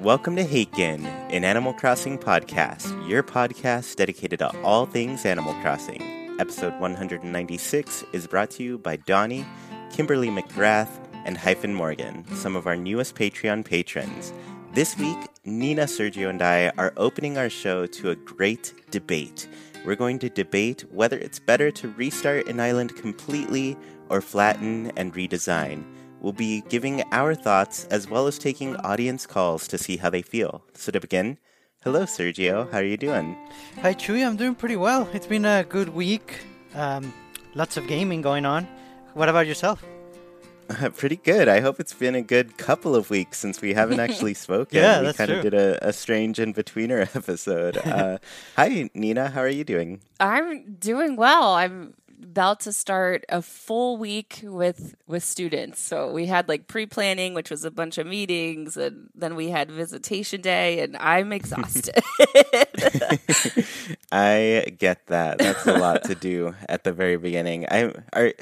Welcome to Haken, an Animal Crossing podcast, your podcast dedicated to all things Animal Crossing. Episode 196 is brought to you by Donnie, Kimberly McGrath, and Hyphen Morgan, some of our newest Patreon patrons. This week, Nina, Sergio, and I are opening our show to a great debate. We're going to debate whether it's better to restart an island completely or flatten and redesign. We'll be giving our thoughts as well as taking audience calls to see how they feel. So to begin, hello Sergio, how are you doing? Hi Chewy, I'm doing pretty well. It's been a good week. Um, lots of gaming going on. What about yourself? Pretty good. I hope it's been a good couple of weeks since we haven't actually spoken. Yeah, we that's kind of did a, a strange in betweener episode. Uh, hi, Nina. How are you doing? I'm doing well. I'm about to start a full week with with students. So we had like pre-planning, which was a bunch of meetings, and then we had visitation day, and I'm exhausted. I get that. That's a lot to do at the very beginning. I are,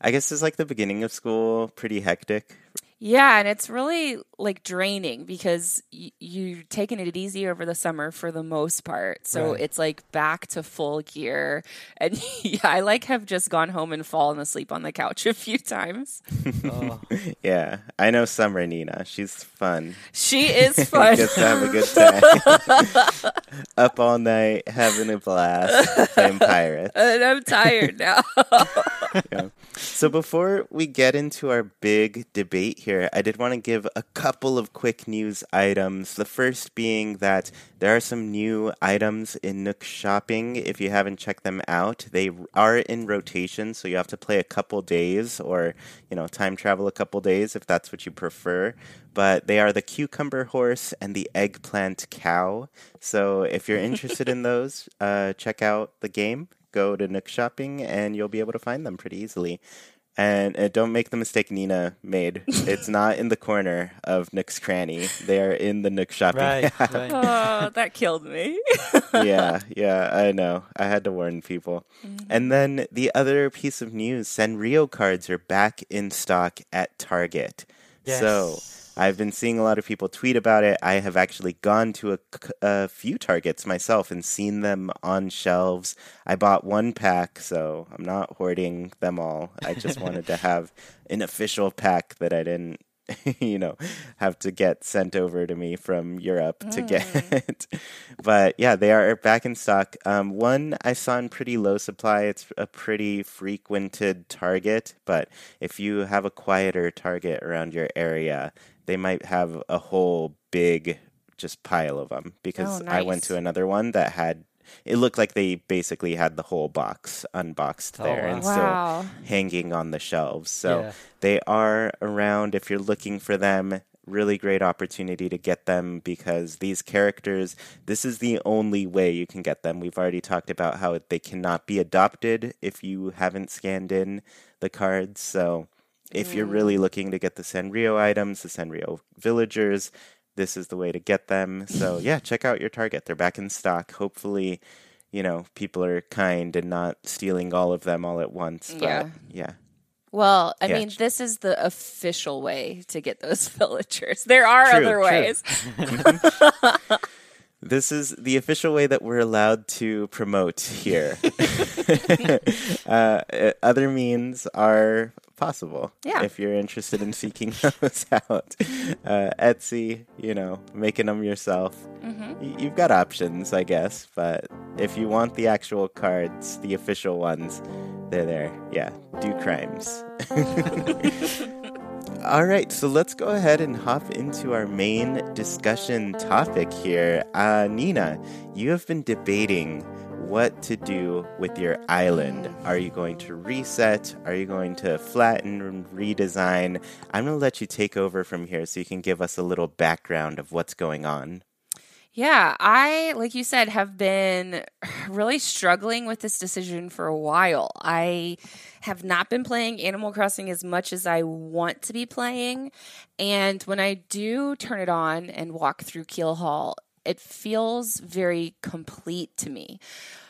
I guess it's like the beginning of school, pretty hectic. Yeah, and it's really like draining because y- you're taking it easy over the summer for the most part. So Right. it's like back to full gear, and yeah, I like have just gone home and fallen asleep on the couch a few times. Oh, Yeah, I know Summer Nina. She's fun. She is fun. Gets to have a good time. Up all night, having a blast, playing pirates. and I'm tired now. Yeah. So before we get into our big debate here, I did want to give a couple of quick news items. The first being that there are some new items in Nook Shopping. If you haven't checked them out, they are in rotation, so you have to play a couple days or, you know, time travel a couple days if that's what you prefer. But they are the cucumber horse and the eggplant cow. So if you're interested in those, uh, check out the game go to Nook Shopping and you'll be able to find them pretty easily. And uh, don't make the mistake Nina made. It's not in the corner of Nook's Cranny. They are in the Nook Shopping. right, right. oh, that killed me. yeah, yeah, I know. I had to warn people. And then the other piece of news Sanrio cards are back in stock at Target. So Yes. I've been seeing a lot of people tweet about it. I have actually gone to a, a few Targets myself and seen them on shelves. I bought one pack, so I'm not hoarding them all. I just wanted to have an official pack that I didn't, you know, have to get sent over to me from Europe to get. but yeah, they are back in stock. Um, one I saw in pretty low supply. It's a pretty frequented Target, but if you have a quieter Target around your area, they might have a whole big just pile of them because Oh, I went to another one that had it looked like they basically had the whole box unboxed Oh, there wow. and Wow. still hanging on the shelves. So Yeah. they are around if you're looking for them. Really great opportunity to get them because these characters, this is the only way you can get them. We've already talked about how they cannot be adopted if you haven't scanned in the cards. So if you're mm. really looking to get the Sanrio items, the Sanrio villagers, this is the way to get them. So yeah, check out your Target. They're back in stock. Hopefully, you know, people are kind and not stealing all of them all at once. But Yeah. yeah. Well, I Yeah, mean, this is the official way to get those villagers. There are True, other ways. This is the official way that we're allowed to promote here. uh, uh, other means are possible Yeah. if you're interested in seeking those out. Uh, Etsy, you know, making them yourself. Y- you've got options, I guess, but if you want the actual cards, the official ones, they're there. Yeah, do crimes. All right, so let's go ahead and hop into our main discussion topic here. Uh, Nina, you have been debating what to do with your island. Are you going to reset? Are you going to flatten and redesign? I'm going to let you take over from here so you can give us a little background of what's going on. Yeah, I, like you said, have been really struggling with this decision for a while. I have not been playing Animal Crossing as much as I want to be playing. And when I do turn it on and walk through Keelhaul, it feels very complete to me.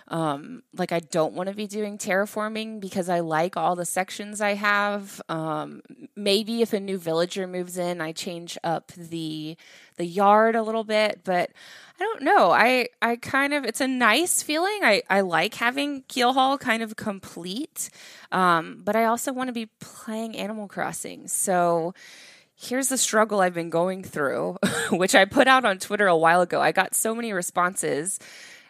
Um, like I don't want to be doing terraforming because I like all the sections I have. Um, maybe if a new villager moves in, I change up the the yard a little bit, but I don't know. I I kind of it's a nice feeling. I I like having Keelhaul kind of complete, um, but I also want to be playing Animal Crossing. So here's the struggle I've been going through, which I put out on Twitter a while ago. I got so many responses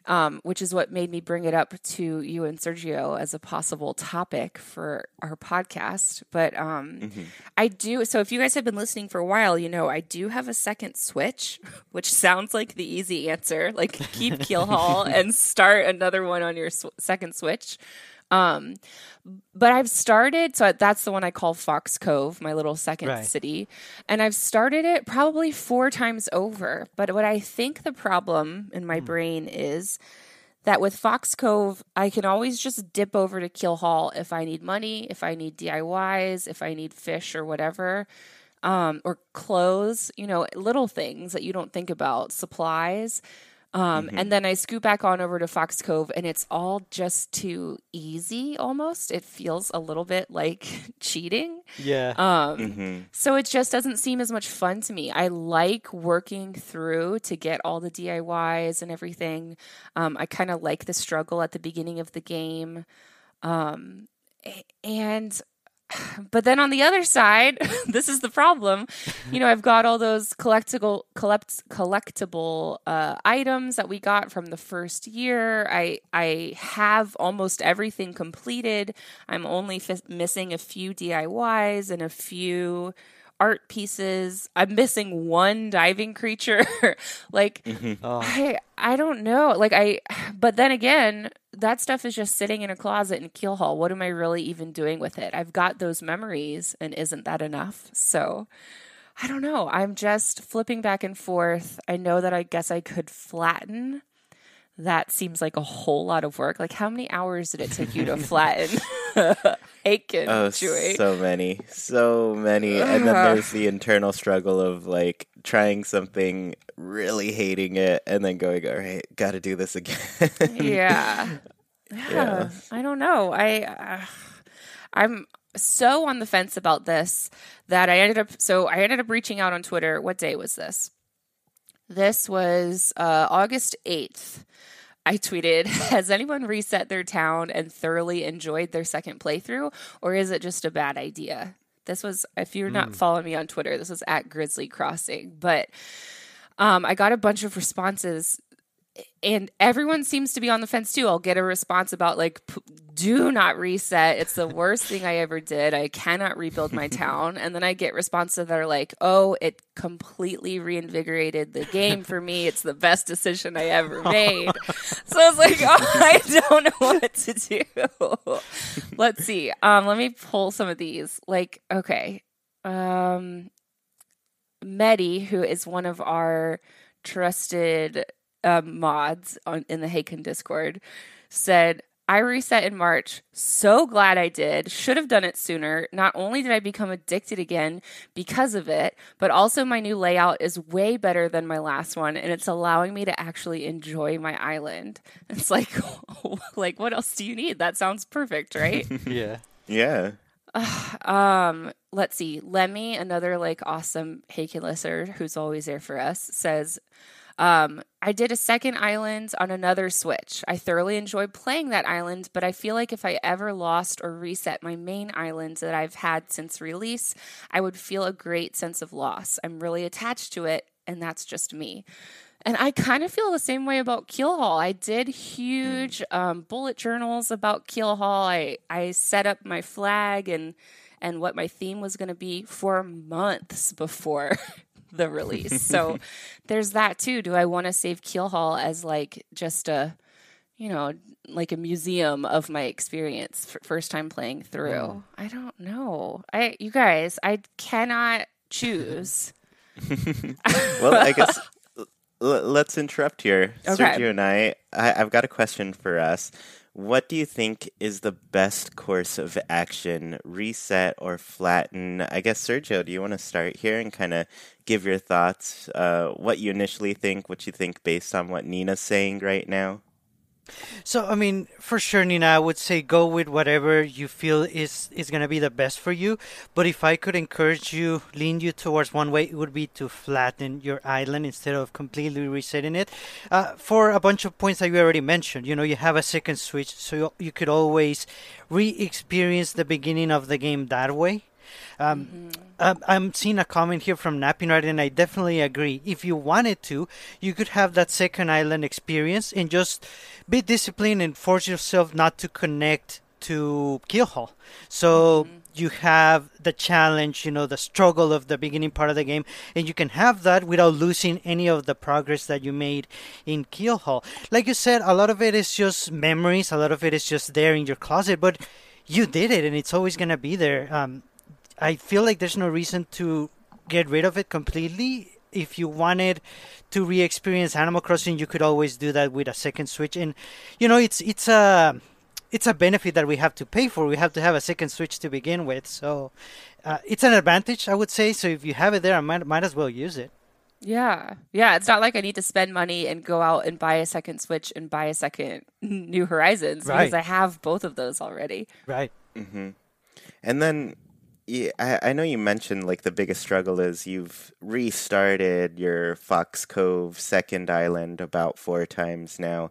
um, which is what made me bring it up to you and Sergio as a possible topic for our podcast. But um, mm-hmm. I do. So if you guys have been listening for a while, you know I do have a second Switch, which sounds like the easy answer. Like keep Keelhaul and start another one on your sw- second Switch. Um, but I've started, so that's the one I call Fox Cove, my little second right. city. And I've started it probably four times over. But what I think the problem in my mm. brain is that with Fox Cove, I can always just dip over to Keelhaul if I need money, if I need DIYs, if I need fish or whatever. Um, or clothes, you know, little things that you don't think about, supplies. Um, mm-hmm. And then I scoot back on over to Fox Cove, and it's all just too easy almost. It feels a little bit like cheating. Yeah. Um, mm-hmm. So it just doesn't seem as much fun to me. I like working through to get all the DIYs and everything. Um, I kind of like the struggle at the beginning of the game. Um, and but then on the other side, this is the problem. You know, I've got all those collectible collect, collectible uh, items that we got from the first year. I I have almost everything completed. I'm only f- missing a few DIYs and a few art pieces. I'm missing one diving creature. like mm-hmm. oh. I I don't know. Like I but then again, that stuff is just sitting in a closet in Keelhaul. What am I really even doing with it? I've got those memories and isn't that enough? So I don't know. I'm just flipping back and forth. I know that I guess I could flatten that seems like a whole lot of work. Like, how many hours did it take you to flatten Aiken? Oh, so many, so many. And then there's the internal struggle of like trying something, really hating it, and then going, "All right, got to do this again." yeah. yeah. yeah, I don't know. I, uh, I'm so on the fence about this that I ended up. So I ended up reaching out on Twitter. What day was this? This was uh, August 8th. I tweeted, Has anyone reset their town and thoroughly enjoyed their second playthrough, or is it just a bad idea? This was, if you're not mm. following me on Twitter, this was at Grizzly Crossing. But um, I got a bunch of responses and everyone seems to be on the fence too. I'll get a response about like, do not reset. It's the worst thing I ever did. I cannot rebuild my town. And then I get responses that are like, oh, it completely reinvigorated the game for me. It's the best decision I ever made. so I was like, oh, I don't know what to do. Let's see. Um, let me pull some of these. Like, okay. Um, Medi, who is one of our trusted um, mods on in the Haken Discord said, I reset in March. So glad I did. Should have done it sooner. Not only did I become addicted again because of it, but also my new layout is way better than my last one and it's allowing me to actually enjoy my island. It's like like what else do you need? That sounds perfect, right? yeah. Yeah. um, let's see. Lemmy, another like awesome Haken listener who's always there for us, says um, I did a second island on another Switch. I thoroughly enjoyed playing that island, but I feel like if I ever lost or reset my main island that I've had since release, I would feel a great sense of loss. I'm really attached to it, and that's just me. And I kind of feel the same way about Keelhaul. I did huge um, bullet journals about Keelhaul. I, I set up my flag and and what my theme was going to be for months before the release. so there's that too. Do I want to save Keelhaul as like just a you know, like a museum of my experience f- first time playing through. I don't know. I you guys, I cannot choose. well, I guess l- let's interrupt here. Okay. Sergio and I, I, I've got a question for us. What do you think is the best course of action? Reset or flatten? I guess, Sergio, do you want to start here and kind of give your thoughts? Uh, what you initially think, what you think based on what Nina's saying right now? So I mean, for sure, Nina, I would say go with whatever you feel is is gonna be the best for you. But if I could encourage you, lean you towards one way, it would be to flatten your island instead of completely resetting it. Uh, for a bunch of points that you already mentioned, you know, you have a second switch, so you, you could always re-experience the beginning of the game that way. Um, um, I'm seeing a comment here from Nappinard, and I definitely agree. If you wanted to, you could have that second island experience and just be disciplined and force yourself not to connect to Keelhaul. So you have the challenge, you know, the struggle of the beginning part of the game, and you can have that without losing any of the progress that you made in Keelhaul. Like you said, a lot of it is just memories, a lot of it is just there in your closet, but you did it, and it's always going to be there. Um, I feel like there's no reason to get rid of it completely. If you wanted to re-experience Animal Crossing, you could always do that with a second Switch, and you know it's it's a it's a benefit that we have to pay for. We have to have a second Switch to begin with, so uh, it's an advantage, I would say. So if you have it there, I might might as well use it. Yeah. Yeah. It's not like I need to spend money and go out and buy a second Switch and buy a second New Horizons because I have both of those already. Right. Mm-hmm. And then, yeah, I, I know you mentioned like the biggest struggle is you've restarted your Fox Cove second island about four times now,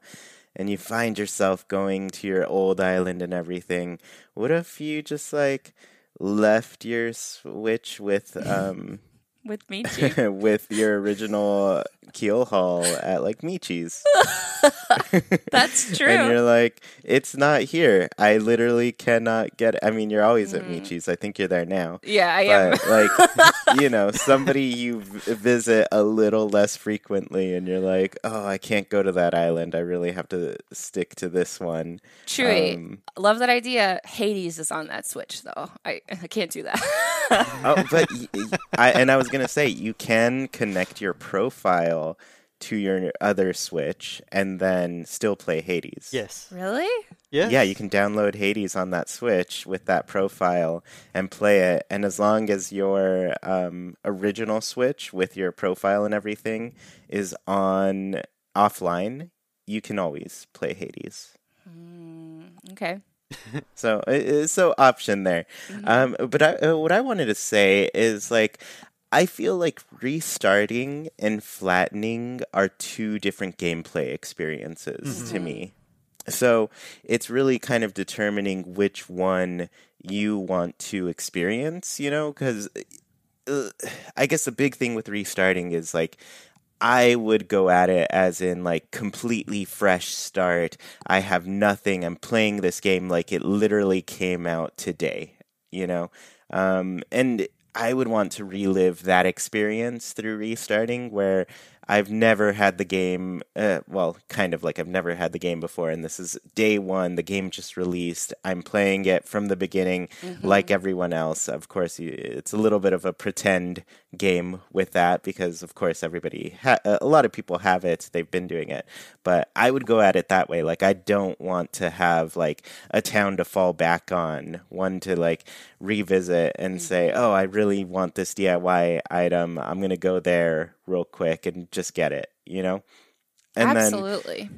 and you find yourself going to your old island and everything. What if you just like left your Switch with um With me too. with your original Keelhaul at like Michi's? That's true. And you're like, it's not here. I literally cannot get it. I mean, you're always at Michi's. I think you're there now. yeah, I am. But like, you know, somebody you visit a little less frequently, and you're like, oh, I can't go to that island. I really have to stick to this one. Chewy. Um, Love that idea. Hades is on that Switch though. I, I can't do that. oh, but I and I was gonna say you can connect your profile to your other Switch and then still play Hades. Yes. really? Yes. Yeah, you can download Hades on that Switch with that profile and play it. And as long as your um, original Switch with your profile and everything is on offline, you can always play Hades. Okay. So, so option there. Um, but I, uh, what I wanted to say is like, I feel like restarting and flattening are two different gameplay experiences to me. So it's really kind of determining which one you want to experience, you know, because uh, I guess the big thing with restarting is like I would go at it as in like completely fresh start. I have nothing. I'm playing this game like it literally came out today, you know? Um, and I would want to relive that experience through restarting where I've never had the game, uh, well, kind of like I've never had the game before, and this is day one. The game just released. I'm playing it from the beginning, like everyone else. Of course, you, it's a little bit of a pretend game with that because, of course, everybody, ha- a lot of people have it. They've been doing it, but I would go at it that way. Like, I don't want to have like a town to fall back on, one to like revisit and say, oh, I really want this DIY item. I'm gonna go there real quick and just get it, you know? And then Absolutely.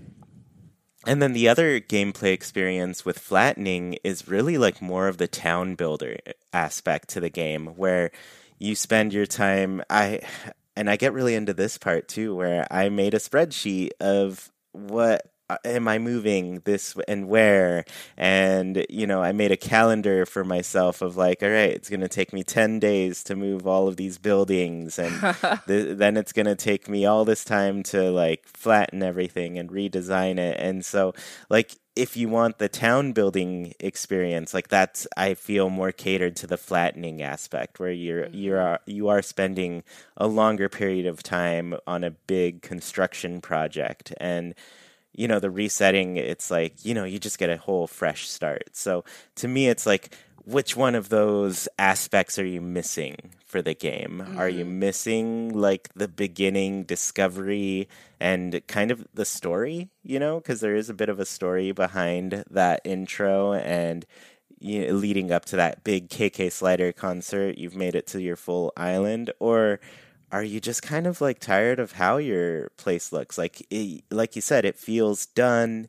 and then the other gameplay experience with flattening is really like more of the town builder aspect to the game where you spend your time I and I get really into this part too where I made a spreadsheet of what Uh, am I moving this and where? And you know I made a calendar for myself of like all right it's going to take me 10 days to move all of these buildings and th- then it's going to take me all this time to like flatten everything and redesign it. And so like if you want the town building experience like that's i feel more catered to the flattening aspect where you're you mm-hmm. are you are spending a longer period of time on a big construction project. And you know, the resetting, it's like, you know, you just get a whole fresh start. So to me, it's like, which one of those aspects are you missing for the game? Mm-hmm. Are you mm-hmm. missing like the beginning discovery and kind of the story, you know, because there is a bit of a story behind that intro and you know, leading up to that big KK Slider concert, you've made it to your full island, or are you just kind of like tired of how your place looks? Like, it, like you said, it feels done.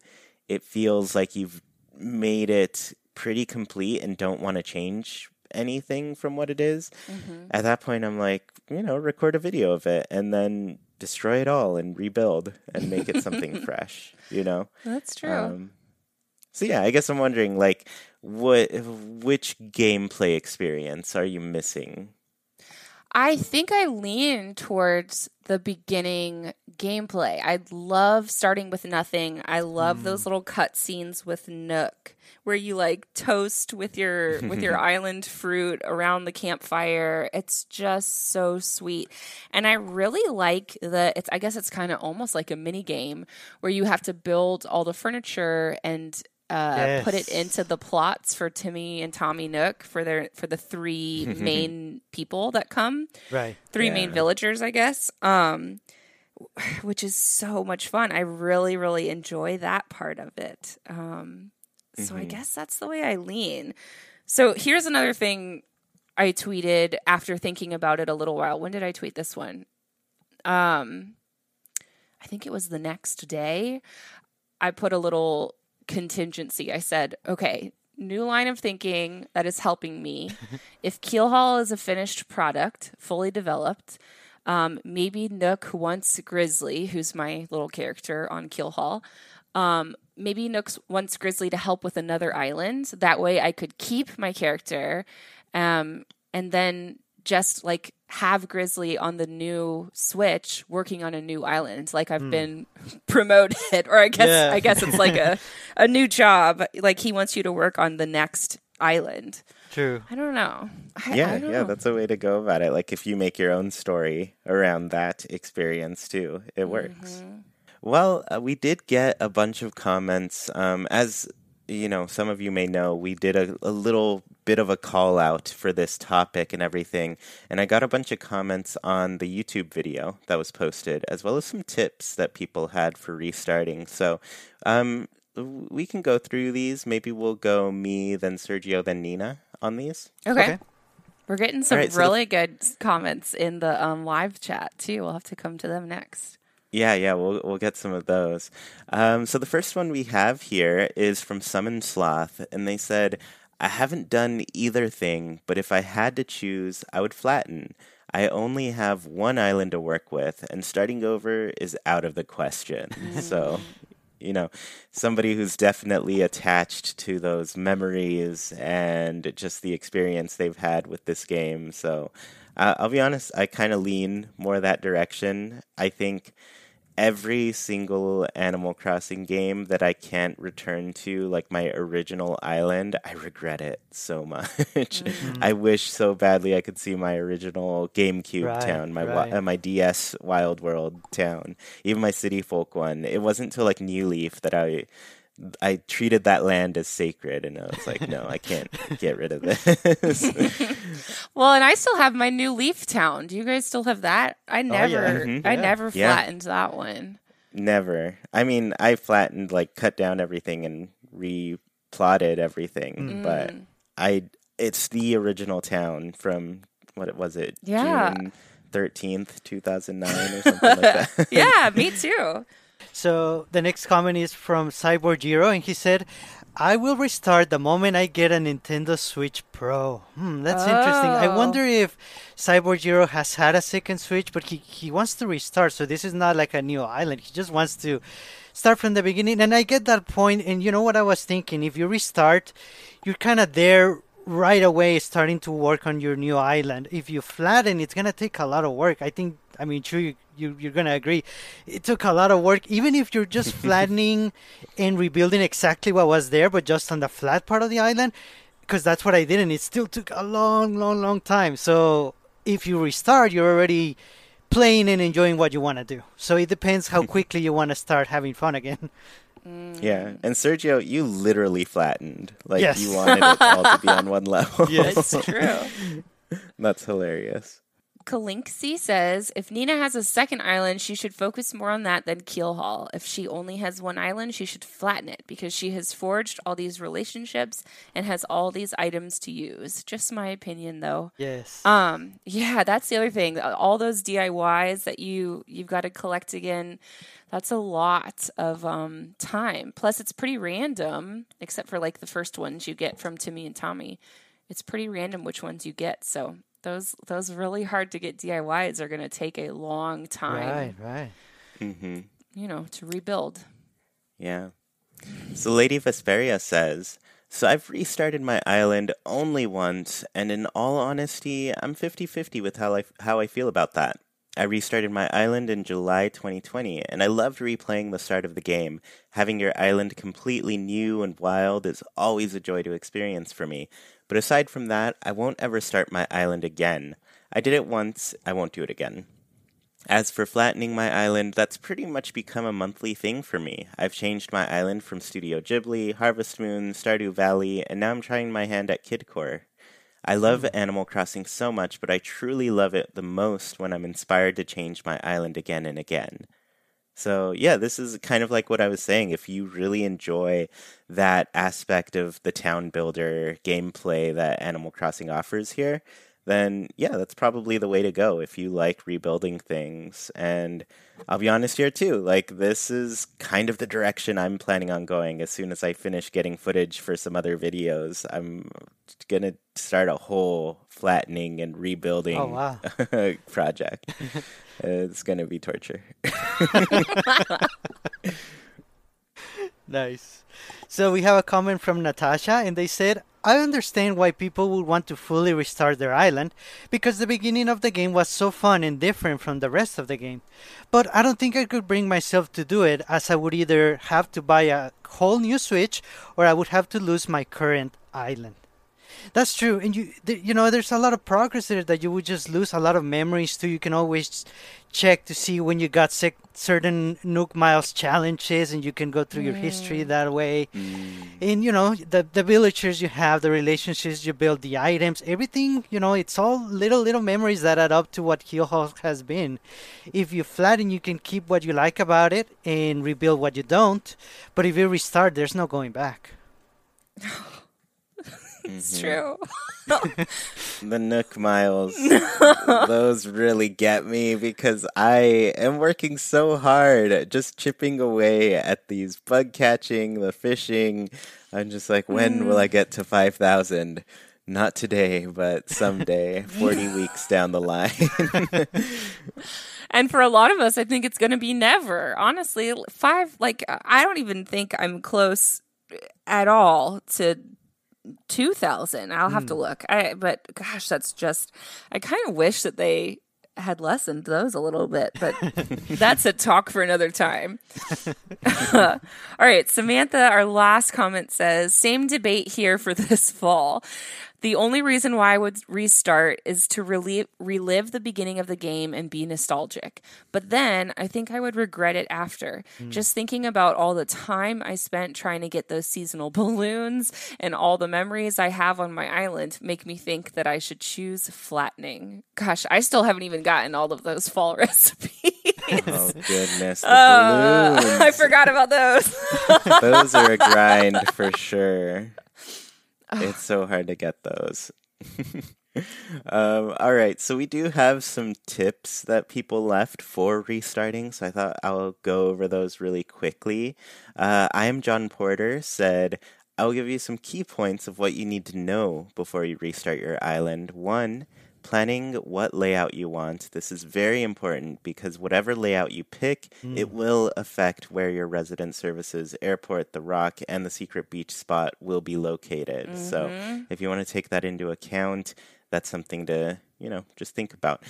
It feels like you've made it pretty complete and don't want to change anything from what it is. Mm-hmm. At that point, I'm like, you know, record a video of it and then destroy it all and rebuild and make it something fresh. You know, that's true. Um, so yeah, I guess I'm wondering, like, what which gameplay experience are you missing? I think I lean towards the beginning gameplay. I love starting with nothing. I love mm. those little cutscenes with Nook where you like toast with your with your island fruit around the campfire. It's just so sweet. And I really like the it's I guess it's kind of almost like a mini game where you have to build all the furniture and uh, yes. put it into the plots for Timmy and Tommy Nook for their for the three main people that come. Right. Three yeah. main villagers, I guess. Um, which is so much fun. I really, really enjoy that part of it. Um, so mm-hmm. I guess that's the way I lean. So here's another thing I tweeted after thinking about it a little while. When did I tweet this one? Um, I think it was the next day. I put a little contingency. I said, okay, new line of thinking that is helping me. if Keelhaul is a finished product, fully developed, um, maybe Nook wants Grizzly, who's my little character on Keelhaul. Um, maybe Nook wants Grizzly to help with another island. That way I could keep my character um, and then just like have Grizzly on the new Switch working on a new island. Like I've mm. been promoted, or I guess yeah. I guess it's like a a new job. Like he wants you to work on the next island. True. I don't know. I, yeah, I don't yeah, know. that's a way to go about it. Like if you make your own story around that experience too, it works. Mm-hmm. Well, uh, we did get a bunch of comments. Um, as you know, some of you may know, we did a, a little bit of a call out for this topic and everything. And I got a bunch of comments on the YouTube video that was posted, as well as some tips that people had for restarting. So um, we can go through these. Maybe we'll go me, then Sergio, then Nina on these. Okay. okay. We're getting some right, really so the... good comments in the um, live chat too. We'll have to come to them next. Yeah, yeah, we'll we'll get some of those. Um, so the first one we have here is from Summon Sloth, and they said, "I haven't done either thing, but if I had to choose, I would flatten. I only have one island to work with, and starting over is out of the question." so, you know, somebody who's definitely attached to those memories and just the experience they've had with this game. So, uh, I'll be honest, I kind of lean more that direction. I think every single Animal Crossing game that I can't return to, like my original island, I regret it so much. Mm-hmm. I wish so badly I could see my original GameCube right, town, my right. uh, my DS Wild World town, even my City Folk one. It wasn't until like New Leaf that I I treated that land as sacred, and I was like, no, I can't get rid of this. well, and I still have my new Leaf Town. Do you guys still have that? I never, oh, yeah. Mm-hmm. I yeah. never flattened yeah. that one. Never. I mean, I flattened, like, cut down everything and replotted everything, mm. but I. It's the original town from what was it? Yeah. June thirteenth, two thousand nine, or something like that. yeah, me too. So the next comment is from Cyborg Zero, and he said, I will restart the moment I get a Nintendo Switch Pro. Hmm, that's oh. interesting. I oh. wonder if Cyborg Zero has had a second Switch, but he, he wants to restart. So this is not like a new island. He just wants to start from the beginning. And I get that point. And you know what I was thinking? If you restart, you're kind of there right away starting to work on your new island. If you flatten, it's going to take a lot of work. I think, I mean, true, you you, you're gonna agree. It took a lot of work, even if you're just flattening and rebuilding exactly what was there, but just on the flat part of the island, because that's what I did, and it still took a long, long, long time. So if you restart, you're already playing and enjoying what you want to do. So it depends how quickly you want to start having fun again. Mm. Yeah, and Sergio, you literally flattened. Like Yes. you wanted it all to be on one level. It's true. That's hilarious. Kalinksy says if Nina has a second island, she should focus more on that than Keelhaul. If she only has one island, she should flatten it because she has forged all these relationships and has all these items to use. Just my opinion, though. Yes. Um, yeah, that's the other thing. All those DIYs that you you've got to collect again. That's a lot of um, time. Plus, it's pretty random, except for like the first ones you get from Timmy and Tommy. It's pretty random which ones you get. So those those really hard to get DIYs are going to take a long time. right, right. hmm You know, to rebuild. Yeah. So Lady Vesperia says, So I've restarted my island only once, and in all honesty, I'm 50-50 with how I, how I feel about that. I restarted my island in July 2020, and I loved replaying the start of the game. Having your island completely new and wild is always a joy to experience for me. But aside from that, I won't ever start my island again. I did it once, I won't do it again. As for flattening my island, that's pretty much become a monthly thing for me. I've changed my island from Studio Ghibli, Harvest Moon, Stardew Valley, and now I'm trying my hand at Kidcore. I love Animal Crossing so much, but I truly love it the most when I'm inspired to change my island again and again. So, yeah, this is kind of like what I was saying. If you really enjoy that aspect of the town builder gameplay that Animal Crossing offers here, then yeah, that's probably the way to go if you like rebuilding things. And I'll be honest here too, like this is kind of the direction I'm planning on going as soon as I finish getting footage for some other videos. I'm gonna start a whole flattening and rebuilding Oh, wow. project. it's gonna be torture. Nice. So we have a comment from Natasha, and they said, I understand why people would want to fully restart their island because the beginning of the game was so fun and different from the rest of the game. But I don't think I could bring myself to do it as I would either have to buy a whole new Switch or I would have to lose my current island. That's true, and you th- you know there's a lot of progress there that you would just lose a lot of memories too. You can always check to see when you got sec- certain Nook Miles challenges, and you can go through your history mm. that way. Mm. And you know the the villagers you have, the relationships you build, the items, everything. You know it's all little little memories that add up to what Heel has been. If you flatten, you can keep what you like about it and rebuild what you don't. But if you restart, there's no going back. It's mm-hmm. true. The Nook Miles, those really get me because I am working so hard, just chipping away at these bug catching, the fishing. I'm just like, when will I mm. get to 5,000? Not today, but someday, 40 weeks down the line. And for a lot of us, I think it's going to be never. Honestly, five, like, I don't even think I'm close at all to 2000. I'll have to hmm. look. I, but gosh, that's just, I kind of wish that they had lessened those a little bit, but that's a talk for another time. All right, Samantha, our last comment says same debate here for this fall. The only reason why I would restart is to relive, relive the beginning of the game and be nostalgic. But then I think I would regret it after. Just thinking about all the time I spent trying to get those seasonal balloons and all the memories I have on my island make me think that I should choose flattening. Gosh, I still haven't even gotten all of those fall recipes. oh, goodness. The Uh, I forgot about those. those are a grind for sure. It's so hard to get those. um, all right, so we do have some tips that people left for restarting, so I thought I'll go over those really quickly. Uh, I am John Porter said, I'll give you some key points of what you need to know before you restart your island. One, planning what layout you want. This is very important because whatever layout you pick, it mm. will affect where your resident services, airport, the rock, and the secret beach spot will be located. So mm-hmm. if you want to take that into account, that's something to you know just think about.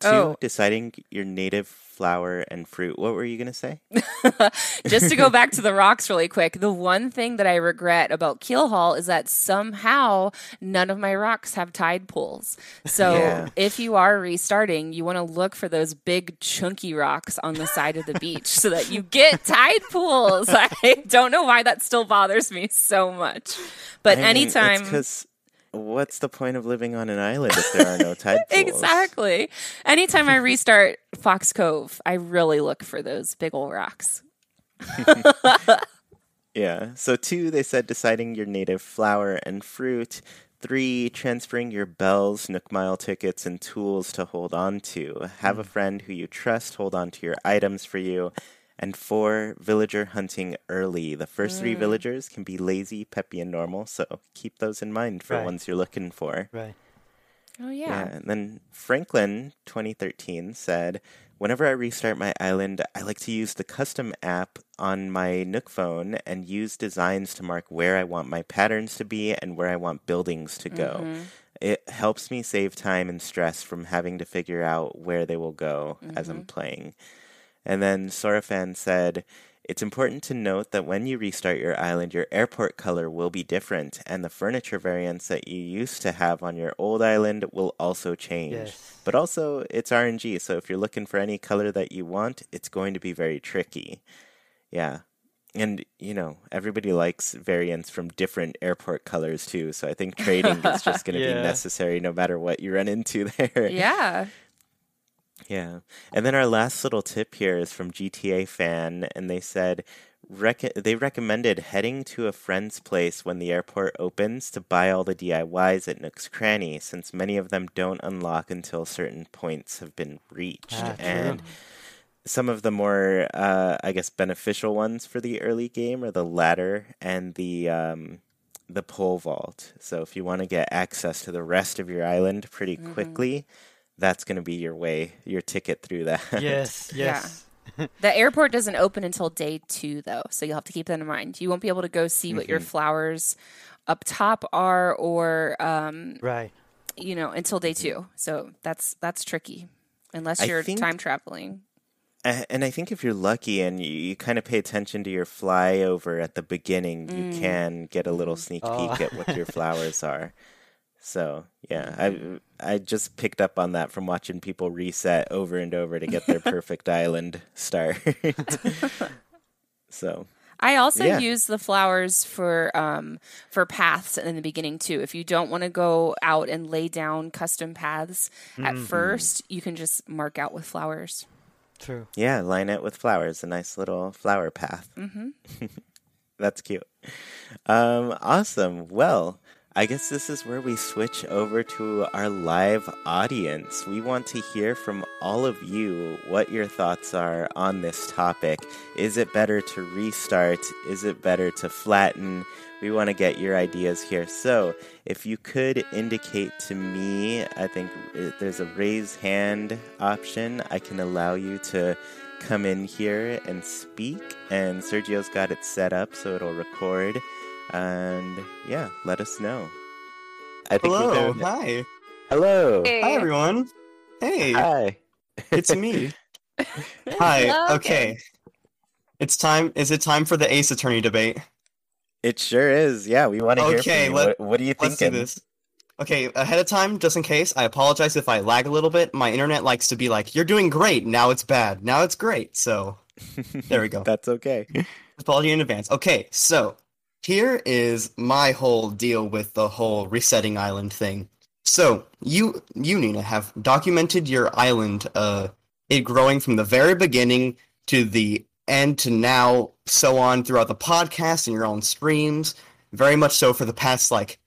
Two, Oh. deciding your native flower and fruit. What were you gonna say? Just to go back to the rocks really quick, the one thing that I regret about Keelhaul is that somehow none of my rocks have tide pools. So Yeah. if you are restarting, you want to look for those big chunky rocks on the side of the beach so that you get tide pools. I don't know why that still bothers me so much. But I anytime what's the point of living on an island if there are no tide pools? Exactly. Anytime I restart Fox Cove, I really look for those big old rocks. Yeah. So two, they said deciding your native flower and fruit. Three, transferring your bells, Nook Mile tickets, and tools to hold on to. Have a hmm. friend who you trust hold on to your items for you. And four, villager hunting early. The first three mm. villagers can be lazy, peppy, and normal, so keep those in mind for Right. ones you're looking for. Right. Oh Yeah. yeah. And then Franklin, 2013, said, Whenever I restart my island, I like to use the custom app on my Nook phone and use designs to mark where I want my patterns to be and where I want buildings to go. Mm-hmm. It helps me save time and stress from having to figure out where they will go as I'm mm-hmm. playing. And then Sorafan said, It's important to note that when you restart your island, your airport color will be different, and the furniture variants that you used to have on your old island will also change. Yes. But also, it's RNG, so if you're looking for any color that you want, it's going to be very tricky. Yeah. And, you know, everybody likes variants from different airport colors too, so I think trading is just going to Yeah. be necessary no matter what you run into there. Yeah. Yeah. And then our last little tip here is from GTA Fan, and they said rec- they recommended heading to a friend's place when the airport opens to buy all the DIYs at Nook's Cranny, since many of them don't unlock until certain points have been reached. Ah, and some of the more, uh, I guess, beneficial ones for the early game are the ladder and the um, the pole vault. So if you want to get access to the rest of your island pretty quickly, that's going to be your way, your ticket through that. Yes. Yeah. Yes. The airport doesn't open until day two, though, so you'll have to keep that in mind. You won't be able to go see what your mm-hmm. flowers up top are, or um, Right. you know, until day mm-hmm. two. So that's that's tricky, unless you're think- time traveling. And I think if you're lucky and you, you kind of pay attention to your flyover at the beginning, you mm. can get a little sneak Oh. peek at what your flowers are. So yeah, I I just picked up on that from watching people reset over and over to get their perfect island start. so I also Yeah. use the flowers for um, for paths in the beginning too. If you don't want to go out and lay down custom paths at first, you can just mark out with flowers. True. yeah, line it with flowers, a nice little flower path. hmm That's cute. Um, awesome. Well, I guess this is where we switch over to our live audience. We want to hear from all of you what your thoughts are on this topic. Is it better to restart? Is it better to flatten? We want to get your ideas here. So, if you could indicate to me, I think uh, there's a raise hand option. I can allow you to come in here and speak. And Sergio's got it set up so it'll record. And yeah, let us know. I think Hello, we hi. Hello. Hi, everyone. Hey, Hi. it's me. Hi. Okay. It's time. Is it time for the Ace Attorney debate? It sure is. Yeah, we want to hear Okay, from you. let- what, what are you Let's thinking? do this. Okay, ahead of time, just in case, I apologize if I lag a little bit. My internet likes to be like, "You're doing great." Now it's bad. Now it's great. So there we go. That's okay. Apology in advance. Okay, so here is my whole deal with the whole resetting island thing. So you, you Nina, have documented your island, uh, it growing from the very beginning to the end to now, so on throughout the podcast and your own streams. Very much so for the past like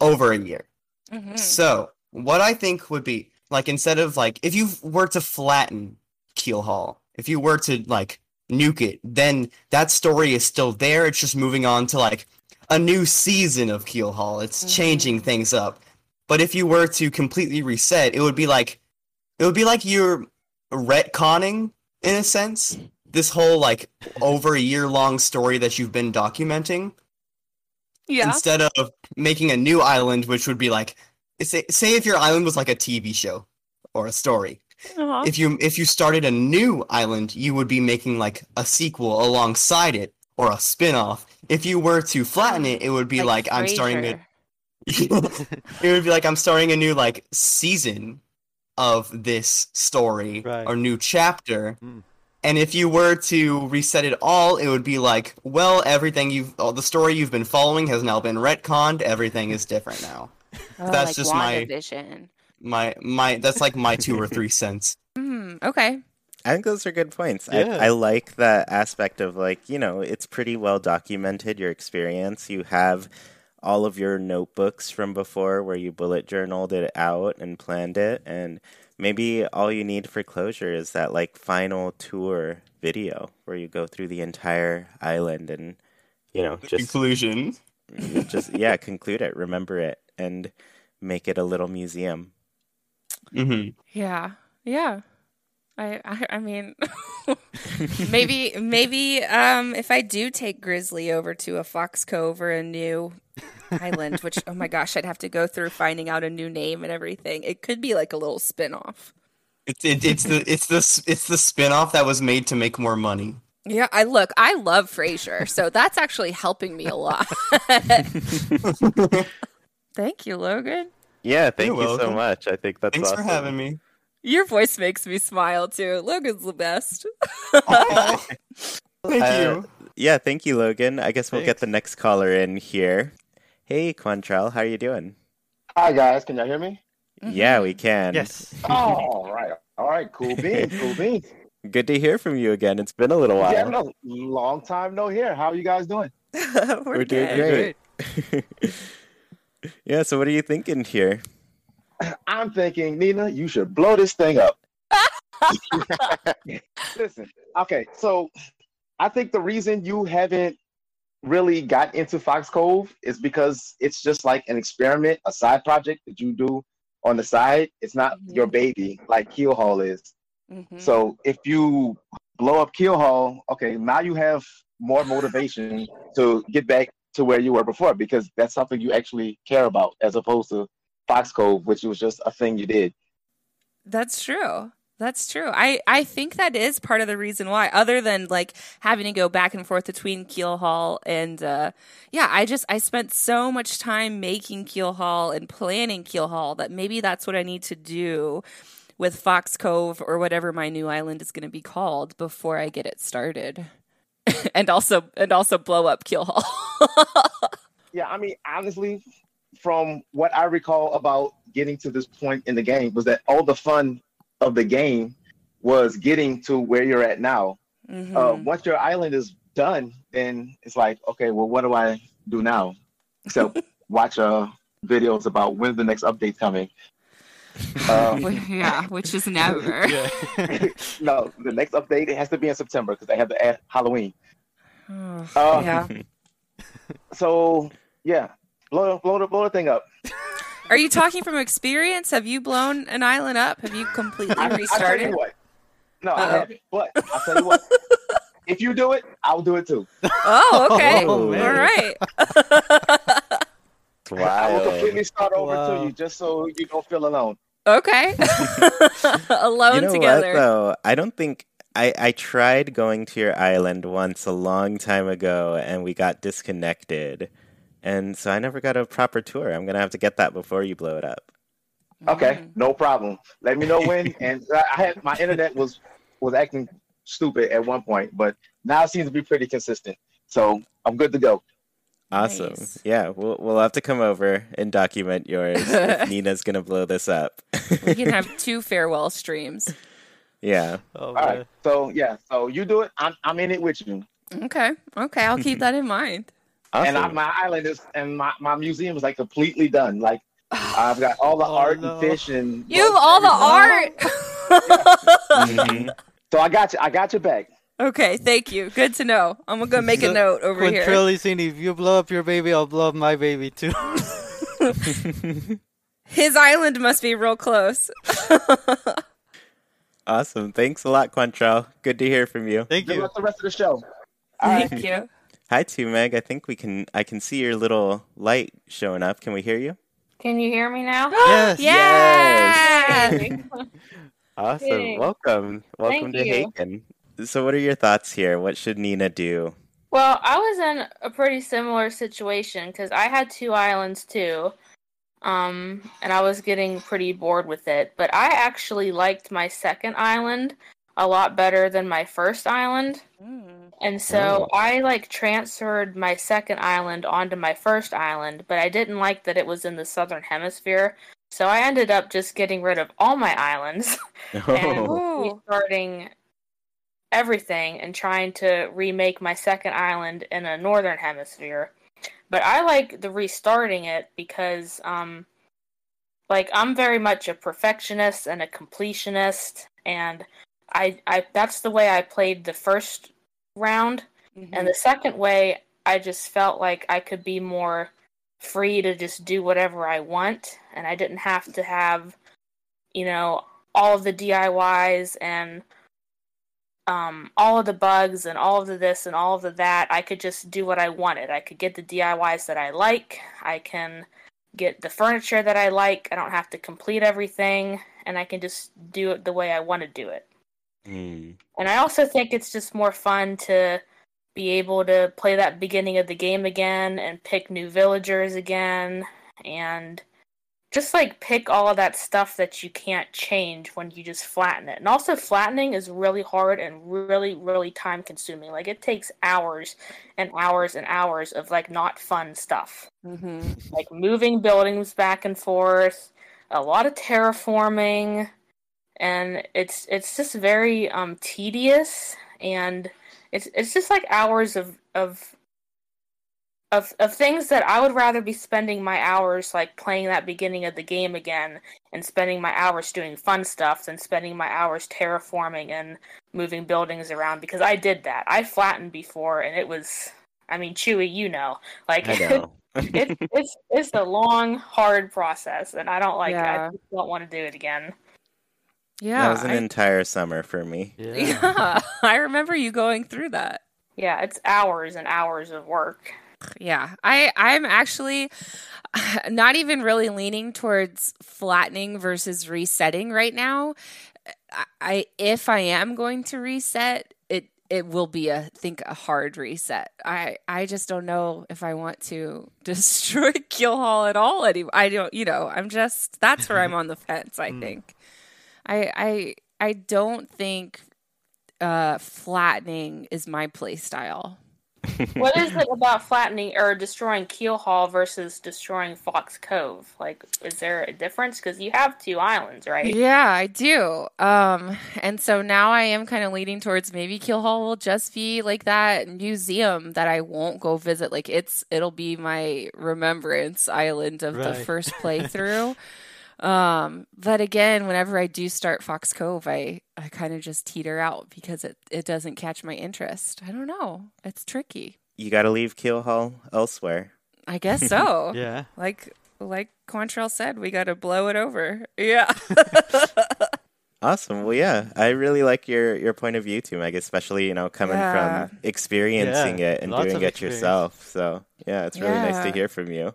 over a year. hmm So, what I think would be like instead of like if you were to flatten Keelhaul, if you were to like nuke it, then that story is still there. It's just moving on to like a new season of Keelhaul. It's mm-hmm. changing things up. But if you were to completely reset, it would be like it would be like you're retconning in a sense this whole like over a year long story that you've been documenting Yeah. instead of making a new island which would be like say say if your island was like a TV show or a story. Aw. If you if you started a new island, you would be making like a sequel alongside it or a spin-off. If you were to flatten it, it would be like, I'm starting a it would be like I'm starting a new like season of this story Right. or new chapter. Mm. And if you were to reset it all, it would be like, well, everything you've all the story you've been following has now been retconned. Everything is different now. Oh, That's like just my- WandaVision. My my that's like my two or three cents. Hmm. Okay. I think those are good points. Yeah. I, I like that aspect of like, you know, it's pretty well documented your experience. You have all of your notebooks from before where you bullet journaled it out and planned it. And maybe all you need for closure is that like final tour video where you go through the entire island and, you know, just, Conclusion. just, yeah, conclude it, remember it, and make it a little museum. Hmm Yeah. Yeah. I I, I mean maybe maybe um if I do take Grizzly over to a Fox Cove or a new island, which oh my gosh, I'd have to go through finding out a new name and everything. It could be like a little spin-off. It's it, it's the it's the it's the spin-off that was made to make more money. Yeah, I look, I love Frasier, so that's actually helping me a lot. Thank you, Logan. Yeah, thank You're you so much. I think that's awesome. Thanks awesome. for having me. Your voice makes me smile too. Logan's the best. Aw. Thank Uh, you. Yeah, thank you, Logan. I guess we'll get the next caller in here. Hey, Quantrell, how are you doing? Hi guys, can y'all hear me? Yeah, we can. Yes. Oh, all right, all right, cool beans, cool beans. Good to hear from you again. It's been a little while. Yeah, no, long time no here. How are you guys doing? We're, We're doing good. great. Yeah, so what are you thinking here? I'm thinking, Nina, you should blow this thing up. Listen, okay, so I think the reason you haven't really got into Fox Cove is because it's just like an experiment, a side project that you do on the side. It's not Mhm. your baby like Keelhaul is. Mhm. So if you blow up Keelhaul, okay, now you have more motivation to get back to where you were before because that's something you actually care about as opposed to Fox Cove, which was just a thing you did. That's true. That's true. I, I think that is part of the reason why, other than like having to go back and forth between Keelhaul and uh yeah, I just I spent so much time making Keelhaul and planning Keelhaul that maybe that's what I need to do with Fox Cove or whatever my new island is gonna be called before I get it started. and also and also blow up Keelhaul. Yeah, I mean, honestly, from what I recall about getting to this point in the game was that all the fun of the game was getting to where you're at now. Mhm. Uh, once your island is done, then it's like, okay, well, what do I do now? Except watch uh, videos about when the next update's coming. Um, yeah, which is never. No, the next update it has to be in September because they have the uh, Halloween. Oh, Uh, yeah. So yeah, blow, blow, the, blow the thing up. Are you talking from experience? Have you blown an island up? Have you completely I, I tell restarted? you what. No, I Uh-oh. haven't. But I'll tell you what. if you do it, I'll do it too. Oh, okay. Oh, All man. right. It's I will completely start over Wow. to you just so you don't feel alone. okay. Alone you know together. what though? I don't think I I tried going to your island once a long time ago and we got disconnected. And so I never got a proper tour. I'm going to have to get that before you blow it up. Okay, Mm. no problem. Let me know when. and I I had my internet was was acting stupid at one point, but now it seems to be pretty consistent. So I'm good to go. Awesome. Nice. Yeah, we'll we'll have to come over and document yours if Nina's going to blow this up. We can have two farewell streams. yeah. Oh, All right. man. So yeah, so you do it. I'm I'm in it with you. Okay. Okay. I'll keep that in mind. And I, my island is and my, my museum is like completely done. Like I've got all the Oh, art no. and fish and You have all the art. Mhm. So I got you. I got your back. Okay. Thank you. Good to know. I'm going to make a note over here. Quantrell is saying, if you blow up your baby, I'll blow up my baby too. His island must be real close. awesome. Thanks a lot, Quantrell. Good to hear from you. Thank Good you. luck the rest of the show. All right. Thank you. Hi, Two Meg. I think we can. I can see your little light showing up. Can we hear you? Can you hear me now? Yes. Yes. Yay. Awesome. Yay. Welcome. Welcome Thank to you. Haken. So, what are your thoughts here? What should Nina do? Well, I was in a pretty similar situation because I had two islands too, um, and I was getting pretty bored with it. But I actually liked my second island a lot better than my first island, and so I like transferred my second island onto my first island. But I didn't like that it was in the southern hemisphere, so I ended up just getting rid of all my islands. and Oh, Ooh. restarting everything and trying to remake my second island in a northern hemisphere. But I like the restarting it because um like I'm very much a perfectionist and a completionist and I I that's the way I played the first round and the second way I just felt like I could be more free to just do whatever I want and I didn't have to have you know all of the DIYs and um, all of the bugs and all of the this and all of the that. I could just do what I wanted. I could get the DIYs that I like. I can get the furniture that I like. I don't have to complete everything, and I can just do it the way I want to do it. Hmm. And I also think it's just more fun to be able to play that beginning of the game again and pick new villagers again and just like pick all of that stuff that you can't change when you just flatten it. And also flattening is really hard and really really time consuming. Like it takes hours and hours and hours of like not fun stuff. Mm-hmm. Like moving buildings back and forth, a lot of terraforming and it's it's just very um tedious and it's it's just like hours of of of of things that I would rather be spending my hours like playing that beginning of the game again and spending my hours doing fun stuff than spending my hours terraforming and moving buildings around because I did that. I flattened before and it was I mean Chewy, you know. Like I know. it, it's it's a long, hard process and I don't like it. I just don't want to do it again. Yeah. that was an I, entire summer for me. Yeah. yeah. I remember you going through that. Yeah, it's hours and hours of work. Yeah. I I'm actually not even really leaning towards flattening versus resetting right now. I, if I am going to reset, it it will be a think a hard reset. I I just don't know if I want to destroy Keelhaul at all anymore. I don't, you know, I'm just that's where I'm on the fence, I Mm. think. I I I don't think uh flattening is my play style. What is it about flattening or destroying Keelhaul versus destroying Fox Cove? Like, is there a difference? Because you have two islands, right? Yeah, I do. Um, and so now I am kind of leaning towards maybe Keelhaul will just be like that museum that I won't go visit. Like it's it'll be my remembrance island of the first playthrough. Um, but again, whenever I do start Fox Cove, I I kind of just teeter out because it it doesn't catch my interest. I don't know. It's tricky. You got to leave Keelhaul elsewhere. I guess so. Yeah. Like like Quantrell said, we got to blow it over. Yeah. Awesome. Well, yeah, I really like your your point of view too, Meg. Especially you know coming Yeah. from experiencing Yeah, it and lots doing it experience. yourself. So yeah, it's really nice to hear from you.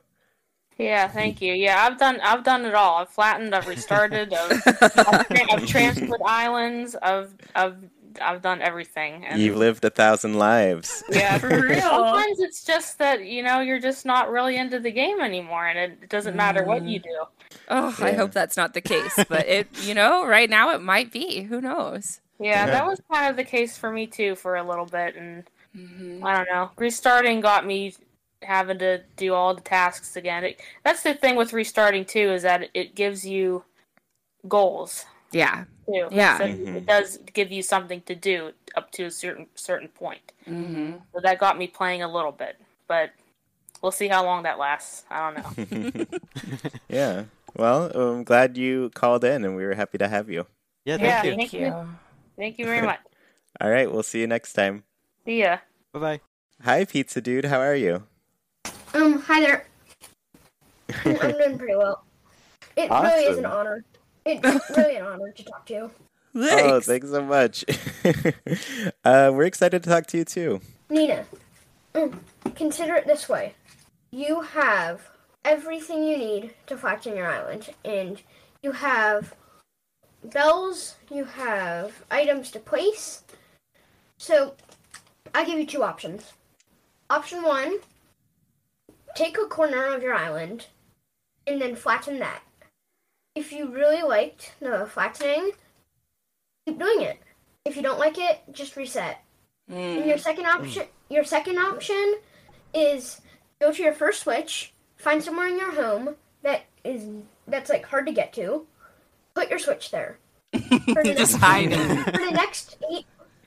Yeah, thank you. Yeah, I've done I've done it all. I've flattened. I've restarted. I've, I've, tra- I've transferred islands. I've I've I've done everything. And You've lived a thousand lives. yeah, For real. Sometimes it's just that you know you're just not really into the game anymore, and it doesn't matter what you mm. do. Oh, I hope that's not the case. But it, you know, right now it might be. Who knows? Yeah, that was kind of the case for me too for a little bit, and mm-hmm. I don't know. Restarting got me having to do all the tasks again. It, that's the thing with restarting too is that it gives you goals Yeah. too. Yeah. so Mhm. it does give you something to do up to a certain certain point. Mm-hmm. So that got me playing a little bit, but we'll see how long that lasts. I don't know. yeah. Well, I'm glad you called in, and we were happy to have you. Yeah, thank Yeah, you. thank you. Thank you very much. All right, we'll see you next time. See ya. Bye bye. Hi, pizza dude. How are you? Um, hi there. I'm I'm doing pretty well. It really is an honor. It's really an honor to talk to you. Oh, thanks so much. uh, we're excited to talk to you too. Nina, mm, consider it this way. You have everything you need to flatten your island, and you have bells, you have items to place. So, I give you two options. Option one: take a corner of your island, and then flatten that. If you really liked the flattening, keep doing it. If you don't like it, just reset. And your hmm. second option, your second option is go to your first switch, find somewhere in your home that is that's like hard to get to, put your switch there. For the Just next- hide it. for the next eight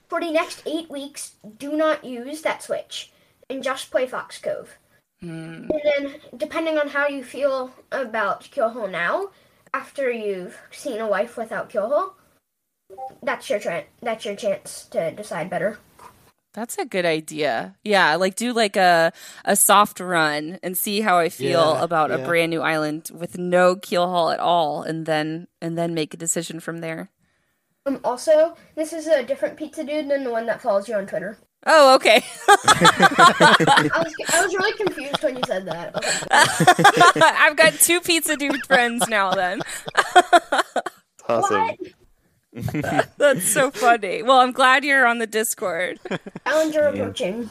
for the next eight weeks, do not use that switch and just play Fox Cove. And then, depending on how you feel about Keelhaul now, after you've seen a wife without Keelhaul, that's your tra- that's your chance to decide better. That's a good idea. Yeah, like do like a a soft run and see how I feel Yeah, about a brand new island with no Keelhaul at all, and then and then make a decision from there. Um, also, this is a different pizza dude than the one that follows you on Twitter. Oh, okay. I was I was really confused when you said that. Okay. I've got two pizza dude friends now. Then Awesome. That's so funny. Well, I'm glad you're on the Discord. Islands are approaching.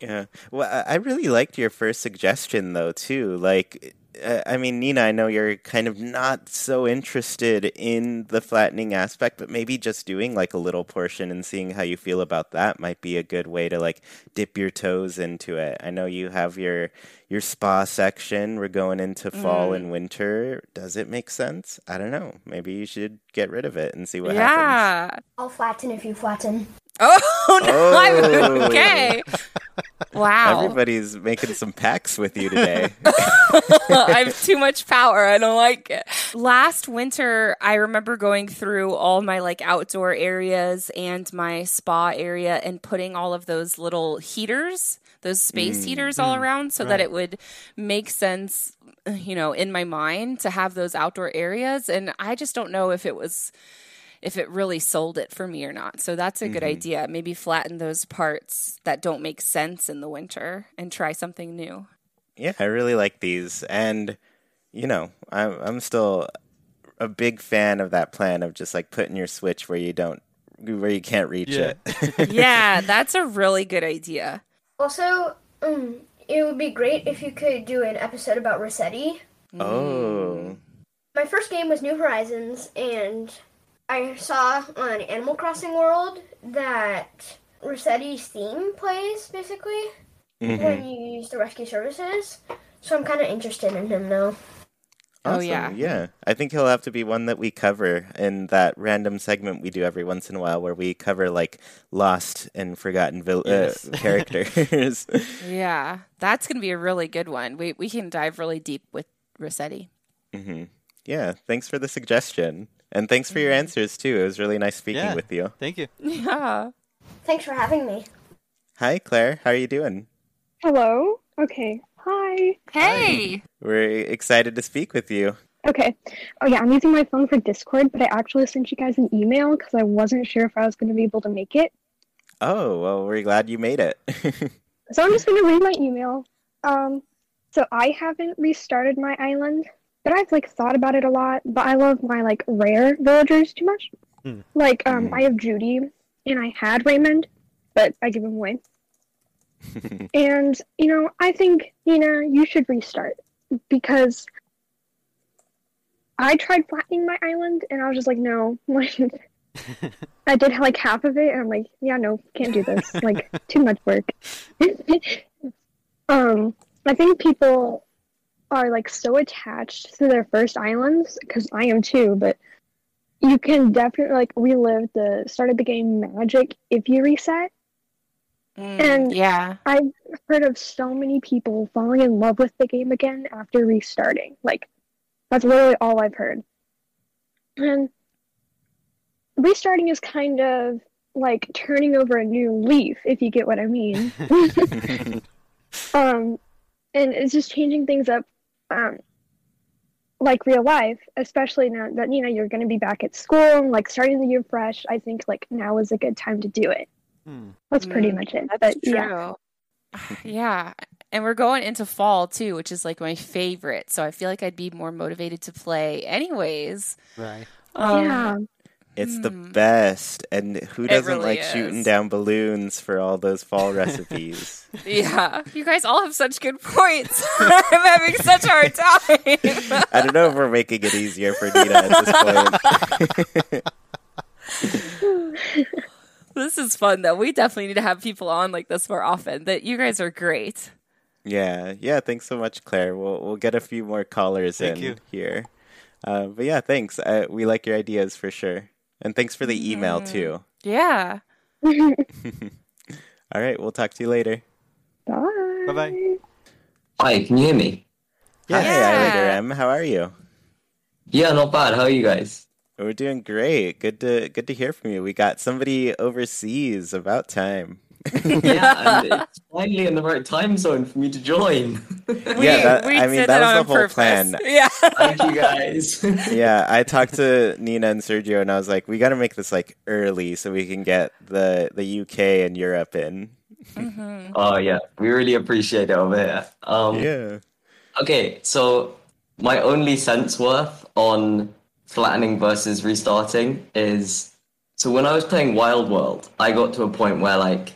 Yeah. Well, I I really liked your first suggestion though too. Like, uh, I mean, Nina, I know you're kind of not so interested in the flattening aspect, but maybe just doing like a little portion and seeing how you feel about that might be a good way to like dip your toes into it. I know you have your your spa section. We're going into fall and winter. Does it make sense? I don't know. Maybe you should get rid of it and see what happens. yeah. I'll flatten if you flatten. Oh no! I'm Oh. okay. Wow. Everybody's making some packs with you today. I have too much power. I don't like it. Last winter, I remember going through all my like outdoor areas and my spa area and putting all of those little heaters, those space mm. heaters hmm. all around so that it would make sense, you know, in my mind to have those outdoor areas. And I just don't know if it was if it really sold it for me or not. So that's a good idea. Maybe flatten those parts that don't make sense in the winter and try something new. Yeah, I really like these, and you know, I'm I'm still a big fan of that plan of just like putting your switch where you don't where you can't reach Yeah. it. yeah, that's a really good idea. Also, um, it would be great if you could do an episode about Resetti. oh, My first game was New Horizons, and I saw on Animal Crossing World that Resetti's theme plays basically Mhm. when you use the rescue services. So I'm kind of interested in him now. Oh, yeah. yeah. I think he'll have to be one that we cover in that random segment we do every once in a while, where we cover like lost and forgotten vil- Yes. uh, characters. Yeah, that's going to be a really good one. We we can dive really deep with Resetti. hmm Yeah, thanks for the suggestion, and thanks for your answers too. It was really nice speaking Yeah. with you. Thank you. Yeah. Thanks for having me. Hi, Claire. How are you doing? Hello. Okay. Hi. Hey. We're excited to speak with you. Okay. Oh yeah, I'm using my phone for Discord, but I actually sent you guys an email because I wasn't sure if I was going to be able to make it. Oh, well, we're glad you made it. So I'm just going to read my email. Um, so I haven't restarted my island, but I've like thought about it a lot. But I love my like rare villagers too much. Hmm. Like um, Mhm. I have Judy, and I had Raymond, but I give him away. And you know, I think Nina, you should restart because I tried flattening my island, and I was just like, no. Like, I did like half of it, and I'm like, yeah, no, can't do this. Like, too much work. um, I think people are like so attached to their first islands because I am too, but you can definitely like relive the start of the game magic if you reset. Mm, And- yeah. I've heard of so many people falling in love with the game again after restarting. Like, that's literally all I've heard. And restarting is kind of like turning over a new leaf, if you get what I mean. um, and it's just changing things up, um, like real life, especially now that you know you're going to be back at school and like starting the year fresh. I think like now is a good time to do it. Hmm. That's pretty Mm, much it. That's but yeah. Yeah. and we're going into fall too, which is like my favorite. So I feel like I'd be more motivated to play anyways. Right. Um, yeah. It's the best. And who doesn't really like shooting down balloons for all those fall recipes? Yeah, you guys all have such good points. I'm having such a hard time. I don't know if we're making it easier for Nina at this point. this is fun though. We definitely need to have people on like this more often. That you guys are great. yeah, yeah. Thanks so much, Claire. We'll we'll get a few more callers Thank in you. here. Uh, but yeah, thanks. Uh, we like your ideas for sure, and thanks for the email mm-hmm. too. Yeah. All right, we'll talk to you later. Bye. Bye bye. Hi, can you hear me? Yeah. Hi, Islander Yeah. M. How are you? Yeah, not bad. How are you guys? We're doing great. Good to good to hear from you. We got somebody overseas. About time. yeah, and it's finally in the right time zone for me to join. yeah, that, I mean did that it was the whole purpose. plan. Yeah. Thank you guys. yeah, I talked to Nina and Sergio, and I was like, we got to make this like early so we can get the the UK and Europe in. oh yeah, we really appreciate it over here. Um, Yeah. Okay, so my only sense worth on flattening versus restarting is so when I was playing Wild World, I got to a point where like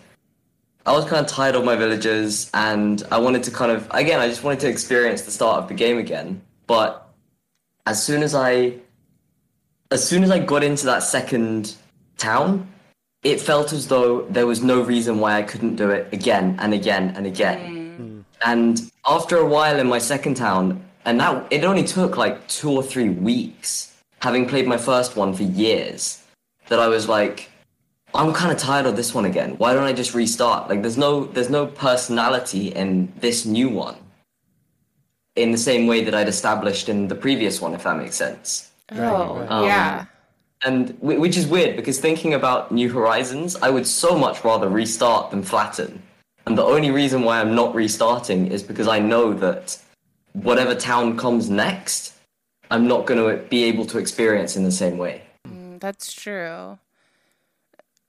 I was kind of tired of my villagers and I wanted to kind of again I just wanted to experience the start of the game again. But as soon as I as soon as I got into that second town, it felt as though there was no reason why I couldn't do it again and again and again. Mm. And after a while in my second town, and that it only took like two or three weeks, having played my first one for years, that I was like, I'm kind of tired of this one again. Why don't I just restart? Like, there's no there's no personality in this new one, in the same way that I'd established in the previous one, if that makes sense. Oh, Um, yeah. And wh- which is weird because thinking about New Horizons, I would so much rather restart than flatten. And the only reason why I'm not restarting is because I know that whatever town comes next, I'm not going to be able to experience in the same way. Mm, That's true.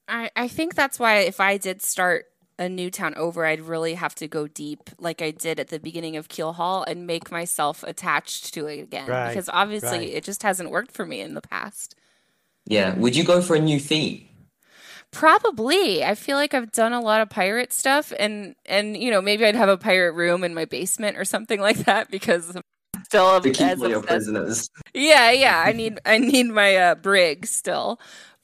I I think that's why if I did start a new town over, I'd really have to go deep, like I did at the beginning of Keelhaul, and make myself attached to it again. Right, Because obviously, right. it just hasn't worked for me in the past. Yeah. Would you go for a new theme? Probably. I feel like I've done a lot of pirate stuff, and and you know maybe I'd have a pirate room in my basement or something like that because I'm still To keep as all your prisoners. Yeah, yeah. I need I need my uh, brig still,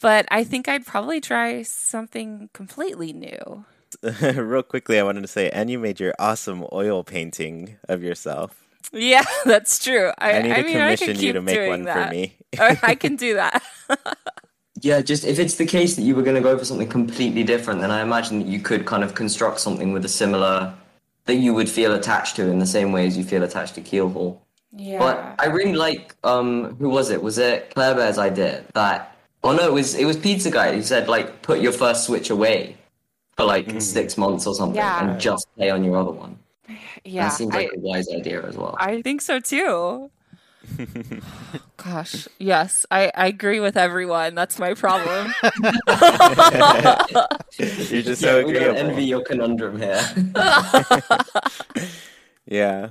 but I think I'd probably try something completely new. Real quickly, I wanted to say, and you made your awesome oil painting of yourself. Yeah, that's true. I, I need to mean, commission you to make doing one for me. I I can do that. Yeah, just if it's the case that you were going to go for something completely different, then I imagine that you could kind of construct something with a similar that you would feel attached to in the same way as you feel attached to Keelhaul. yeah. But I really like um who was it? Was it Claire Bear's idea that oh no, it was it was Pizza Guy who said like put your first switch away for like Mm-hmm. six months or something Yeah. and just play on your other one. yeah, that seems like a wise idea as well. I think so too. Gosh, yes, I, I agree with everyone. That's my problem. You're just so yeah, we agreeable. envy your conundrum here. Yeah.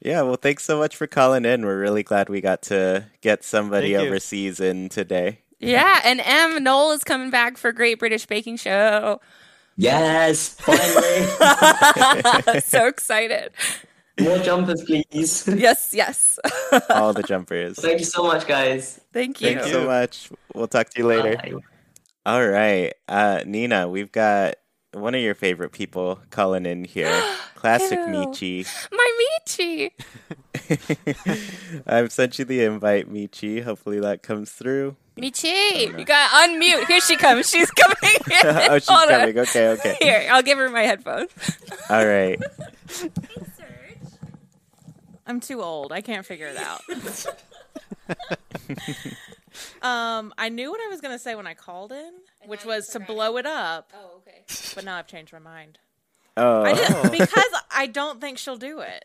Yeah, well, thanks so much for calling in. We're really glad we got to get somebody Thank you. overseas in today. Yeah, and M Noel is coming back for Great British Baking Show. yes, finally. so excited. More jumpers, please. Yes, yes. All the jumpers. Thank you so much, guys. Thank you. Thanks so much. We'll talk to you later. Bye. All right. Uh, Nina, we've got one of your favorite people calling in here. Classic Ew. Michi. My Michi. I've sent you the invite, Michi. Hopefully that comes through. Michi, you got to unmute. Here she comes. She's coming. oh, she's Hold on. coming. Okay, okay. Here, I'll give her my headphones. All right. I'm too old. I can't figure it out. Um, I knew what I was gonna say when I called in, which was to blow it up. Oh, okay. But now I've changed my mind. Oh. I just because I don't think she'll do it.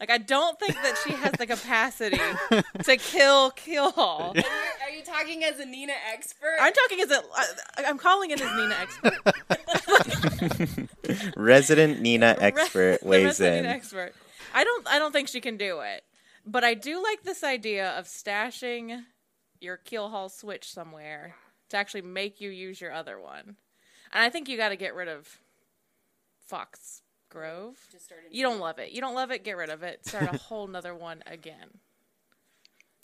Like I don't think that she has the capacity to kill Keelhaul. Are you talking as a Nina expert? I'm talking as a. I- I'm calling it as Nina expert. Resident Nina expert the weighs resident in. expert. I don't. I don't think she can do it. But I do like this idea of stashing your Keelhaul switch somewhere to actually make you use your other one. And I think you got to get rid of Fox Grove. You don't love it. You don't love it. Get rid of it. Start a whole nother one again.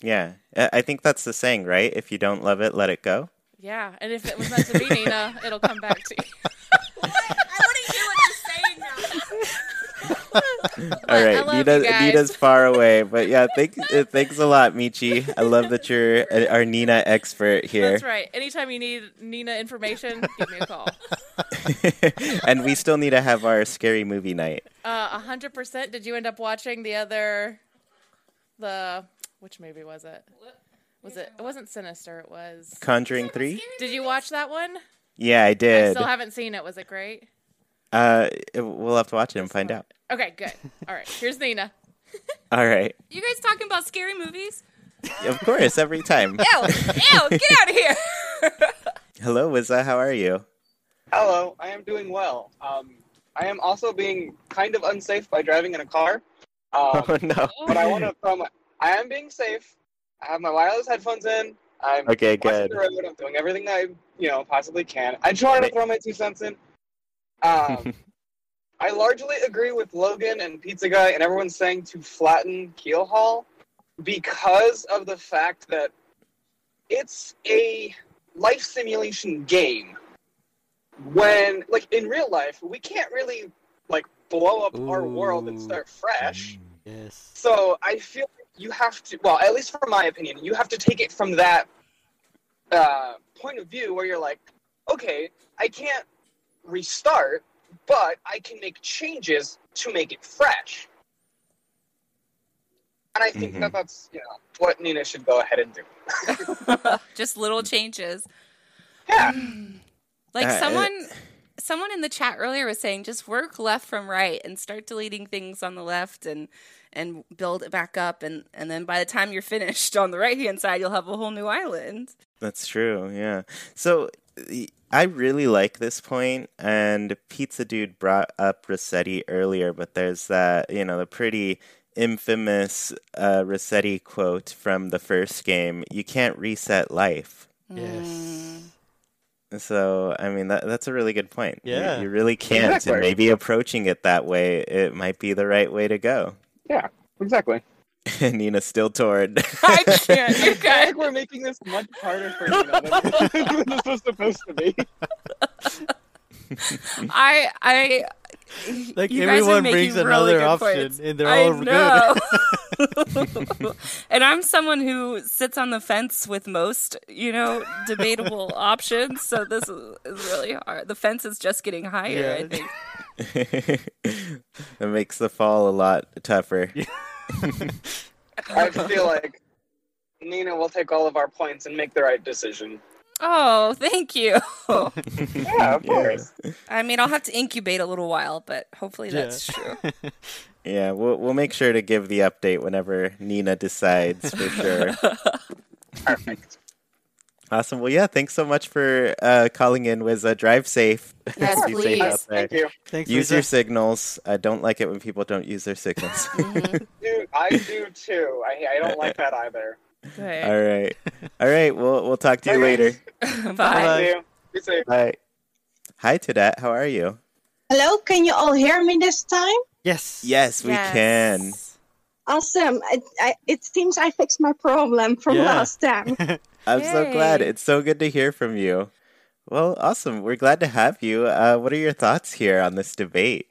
Yeah, I I think that's the saying, right? If you don't love it, let it go. Yeah, and if it was meant to be Nina, it'll come back to you. I want to hear what you're saying now. All I right, love Nina, you guys. Nina's far away, but yeah, thank, uh, thanks a lot, Michi. I love that you're uh, our Nina expert here, That's right. Anytime you need Nina information, give me a call. and we still need to have our scary movie night. Uh, A hundred percent. Did you end up watching the other, the which movie was it? Was it? It wasn't Sinister. It was. Conjuring three. Did you watch that one? Yeah, I did. I still haven't seen it. Was it great? Uh, we'll have to watch it and find out. Okay, good. All right. Here's Nina. All right, You guys talking about scary movies? of course, every time. Ew, ew, get out of here. Hello, Wizza. How are you? Hello, I am doing well. Um, I am also being kind of unsafe by driving in a car. Um, Oh no. But I want to throw my. I am being safe. I have my wireless headphones in. I'm Okay, good. the road. I'm doing everything that I, you know, possibly can. I just wanted to throw my two cents in. Um, I largely agree with Logan and Pizza Guy and everyone saying to flatten Keelhaul because of the fact that it's a life simulation game. When, like, in real life, we can't really, like, blow up our world and start fresh. Yes. So I feel like you have to, well, at least from my opinion, you have to take it from that uh, point of view where you're like, okay, I can't restart, but I can make changes to make it fresh. And I think Mhm. that that's you know what Nina should go ahead and do. Just little changes. Yeah. Like Uh, someone someone in the chat earlier was saying just work left from right and start deleting things on the left and and build it back up and and then by the time you're finished on the right hand side you'll have a whole new island. That's true. Yeah. So y- I really like this point, and Pizza Dude brought up Resetti earlier, but there's that you know the pretty infamous uh, Resetti quote from the first game: "You can't reset life." Yes. So I mean that that's a really good point. You- Yeah. you, really can't, Exactly. and maybe approaching it that way, it might be the right way to go. Yeah, exactly. Nina's still torn. I can't. You I guys. think we're making this much harder for Nina than, than this was supposed to be. I I Like you everyone brings really another option, points. and they're I all know. good. and I'm someone who sits on the fence with most, you know, debatable options. So this is, is really hard. The fence is just getting higher. I think. that makes the fall a lot tougher. I feel like Nina will take all of our points and make the right decision. Oh, thank you. Yeah, of course. I mean, I'll have to incubate a little while, but hopefully that's true. Yeah, we'll we'll make sure to give the update whenever Nina decides for sure. Perfect. Awesome. Well, yeah, thanks so much for uh, calling in. Wiz, uh, drive safe. Yes, Be safe out please. there. Thank you. Thanks, Use Lisa. your signals. I don't like it when people don't use their signals. Dude, I do too. I, I don't like that either. Good. All right, all right. We'll we'll talk to you Okay. later. Bye. See you. Be safe. Bye. Hi, Toadette. How are you? Hello, can you all hear me this time? Yes. Yes, we can. Awesome. I, I, it seems I fixed my problem from Yeah. last time. I'm so glad. It's so good to hear from you. Well, awesome. We're glad to have you. Uh, what are your thoughts here on this debate?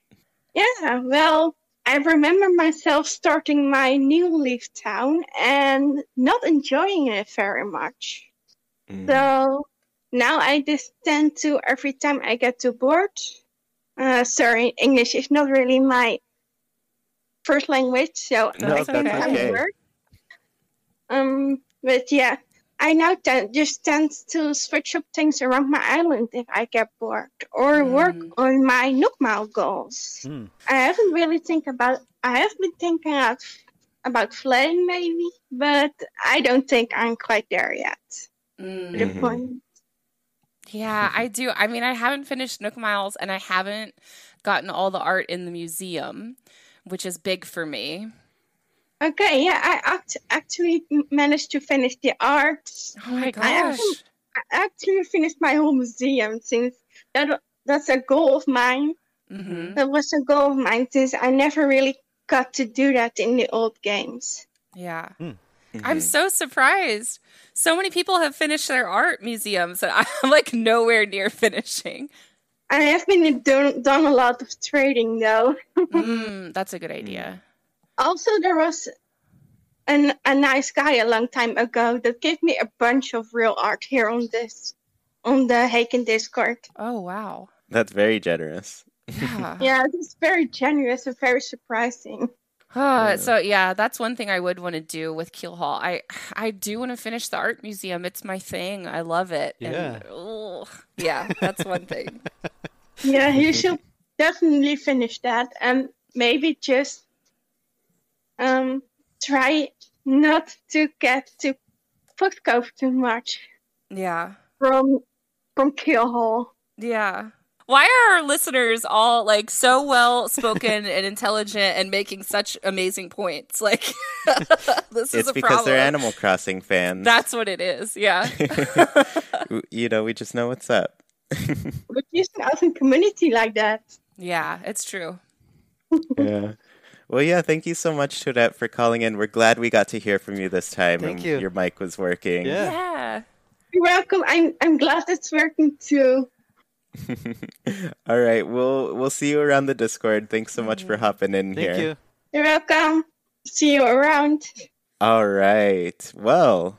yeah, well, I remember myself starting my new leaf town and not enjoying it very much. Mm. So now I just tend to, every time I get too bored, uh, sorry, English is not really my first language, so No, I that's can't find okay. word. Um, but yeah, I now tend, just tend to switch up things around my island if I get bored, or work Mm. on my Nook Miles goals. Hmm. I haven't really think about. I have been thinking about about flying maybe, but I don't think I'm quite there yet. the Mm. point. Yeah, I do. I mean, I haven't finished Nook Miles and I haven't gotten all the art in the museum, which is big for me. Okay, yeah, I act- actually managed to finish the art. Oh my I gosh. actually, I actually finished my whole museum since that that's a goal of mine. hmm That was a goal of mine since I never really got to do that in the old games. Yeah. Mhm. I'm so surprised. So many people have finished their art museums and I'm like nowhere near finishing. I have been done, done a lot of trading though. mm, that's a good idea. Also, there was an, a nice guy a long time ago that gave me a bunch of real art here on this on the Haken Discord. Oh, wow. That's very generous. Yeah. Yeah, it's very generous and very surprising. Uh, So yeah, that's one thing I would want to do with Keelhaul. I I do want to finish the art museum. It's my thing. I love it. Yeah. And, ugh, yeah, that's one thing. Yeah, you should definitely finish that and maybe just um try not to get to Fox Cove too much Yeah. from from Kill Hall. Yeah. Why are our listeners all like so well spoken and intelligent and making such amazing points? Like this is it's a because problem. they're Animal Crossing fans. That's what it is. Yeah. you know, we just know what's up. But just an awesome community like that. yeah, it's true. yeah. Well, yeah, thank you so much, Toadette, for calling in. We're glad we got to hear from you this time. Thank and you. Your mic was working. Yeah. Yeah. You're welcome. I'm I'm glad it's working too. All right, we'll we'll see you around the Discord. Thanks so much for mm-hmm. hopping in Thank here. you. You're welcome. See you around. All right. Well,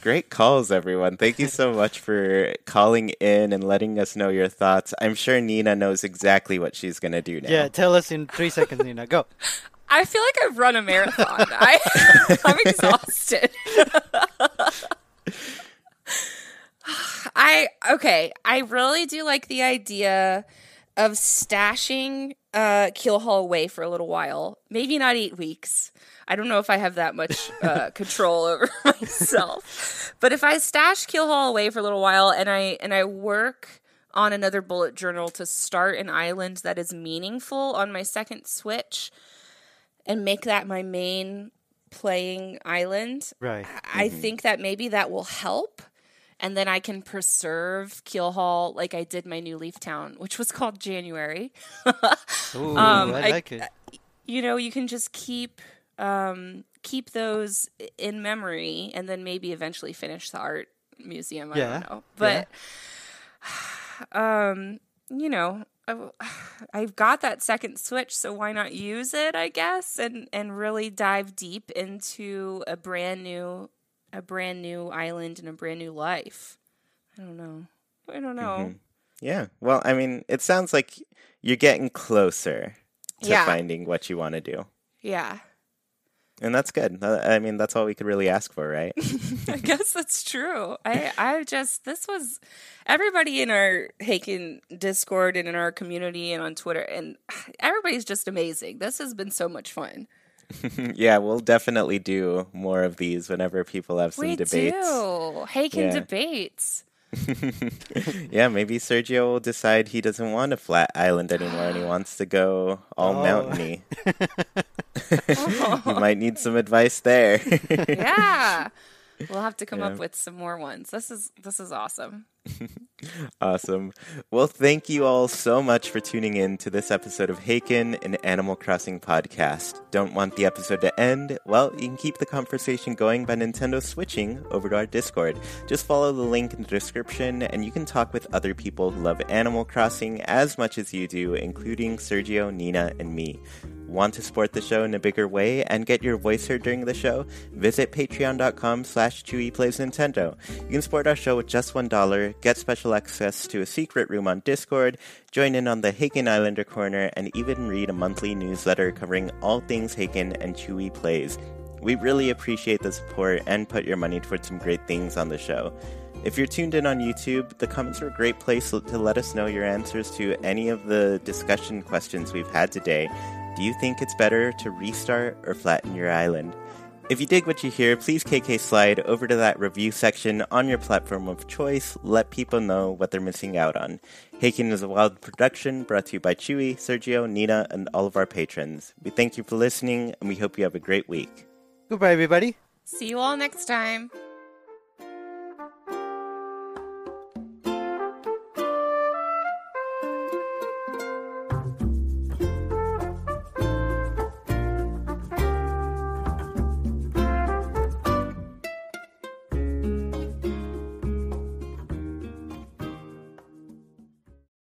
great calls, everyone. Thank you so much for calling in and letting us know your thoughts. I'm sure Nina knows exactly what she's gonna do now. Yeah, tell us in three seconds, Nina. Go. I feel like I've run a marathon. I, I'm exhausted. I okay. I really do like the idea of stashing uh, Keelhaul away for a little while. Maybe not eight weeks. I don't know if I have that much uh, control over myself. But if I stash Keelhaul away for a little while and I and I work on another bullet journal to start an island that is meaningful on my second switch and make that my main playing island, Right. I think that maybe that will help. And then I can preserve Keelhaul like I did my new Leaf Town, which was called January. Ooh, Um, I I- like it. you know, you can just keep um, keep those in memory, and then maybe eventually finish the art museum. I Yeah, don't know, but um, you know, I- I've got that second switch, so why not use it? I guess, and and really dive deep into a brand new a brand new island and a brand new life. I don't know. I don't know. Mhm. Yeah. Well, I mean, it sounds like you're getting closer to Yeah. finding what you want to do. Yeah. And that's good. I mean, that's all we could really ask for, right? I guess that's true. I I just this was everybody in our Haken Discord and in our community and on Twitter and everybody's just amazing. This has been so much fun. yeah, we'll definitely do more of these whenever people have some we debates. do Haken Yeah. debates. yeah, maybe Sergio will decide he doesn't want a flat island anymore and he wants to go all Oh. mountainy. you might need some advice there. Yeah. We'll have to come Yeah. up with some more ones. This is this is awesome. Awesome. Well, thank you all so much for tuning in to this episode of Haken, an Animal Crossing podcast. Don't want the episode to end? Well, you can keep the conversation going by Nintendo switching over to our Discord. Just follow the link in the description, and you can talk with other people who love Animal Crossing as much as you do, including Sergio, Nina, and me. Want to support the show in a bigger way and get your voice heard during the show? Visit patreon.com slash Nintendo. You can support our show with just $1, get special access to a secret room on Discord, join in on the Haken Islander Corner, and even read a monthly newsletter covering all things Haken and Chewy Plays. We really appreciate the support and put your money towards some great things on the show. If you're tuned in on YouTube, the comments are a great place to let us know your answers to any of the discussion questions we've had today. Do you think it's better to restart or flatten your island? If you dig what you hear, please KK slide over to that review section on your platform of choice. Let people know what they're missing out on. Haken is a wild production brought to you by Chewy, Sergio, Nina, and all of our patrons. We thank you for listening, and we hope you have a great week. Goodbye, everybody. See you all next time.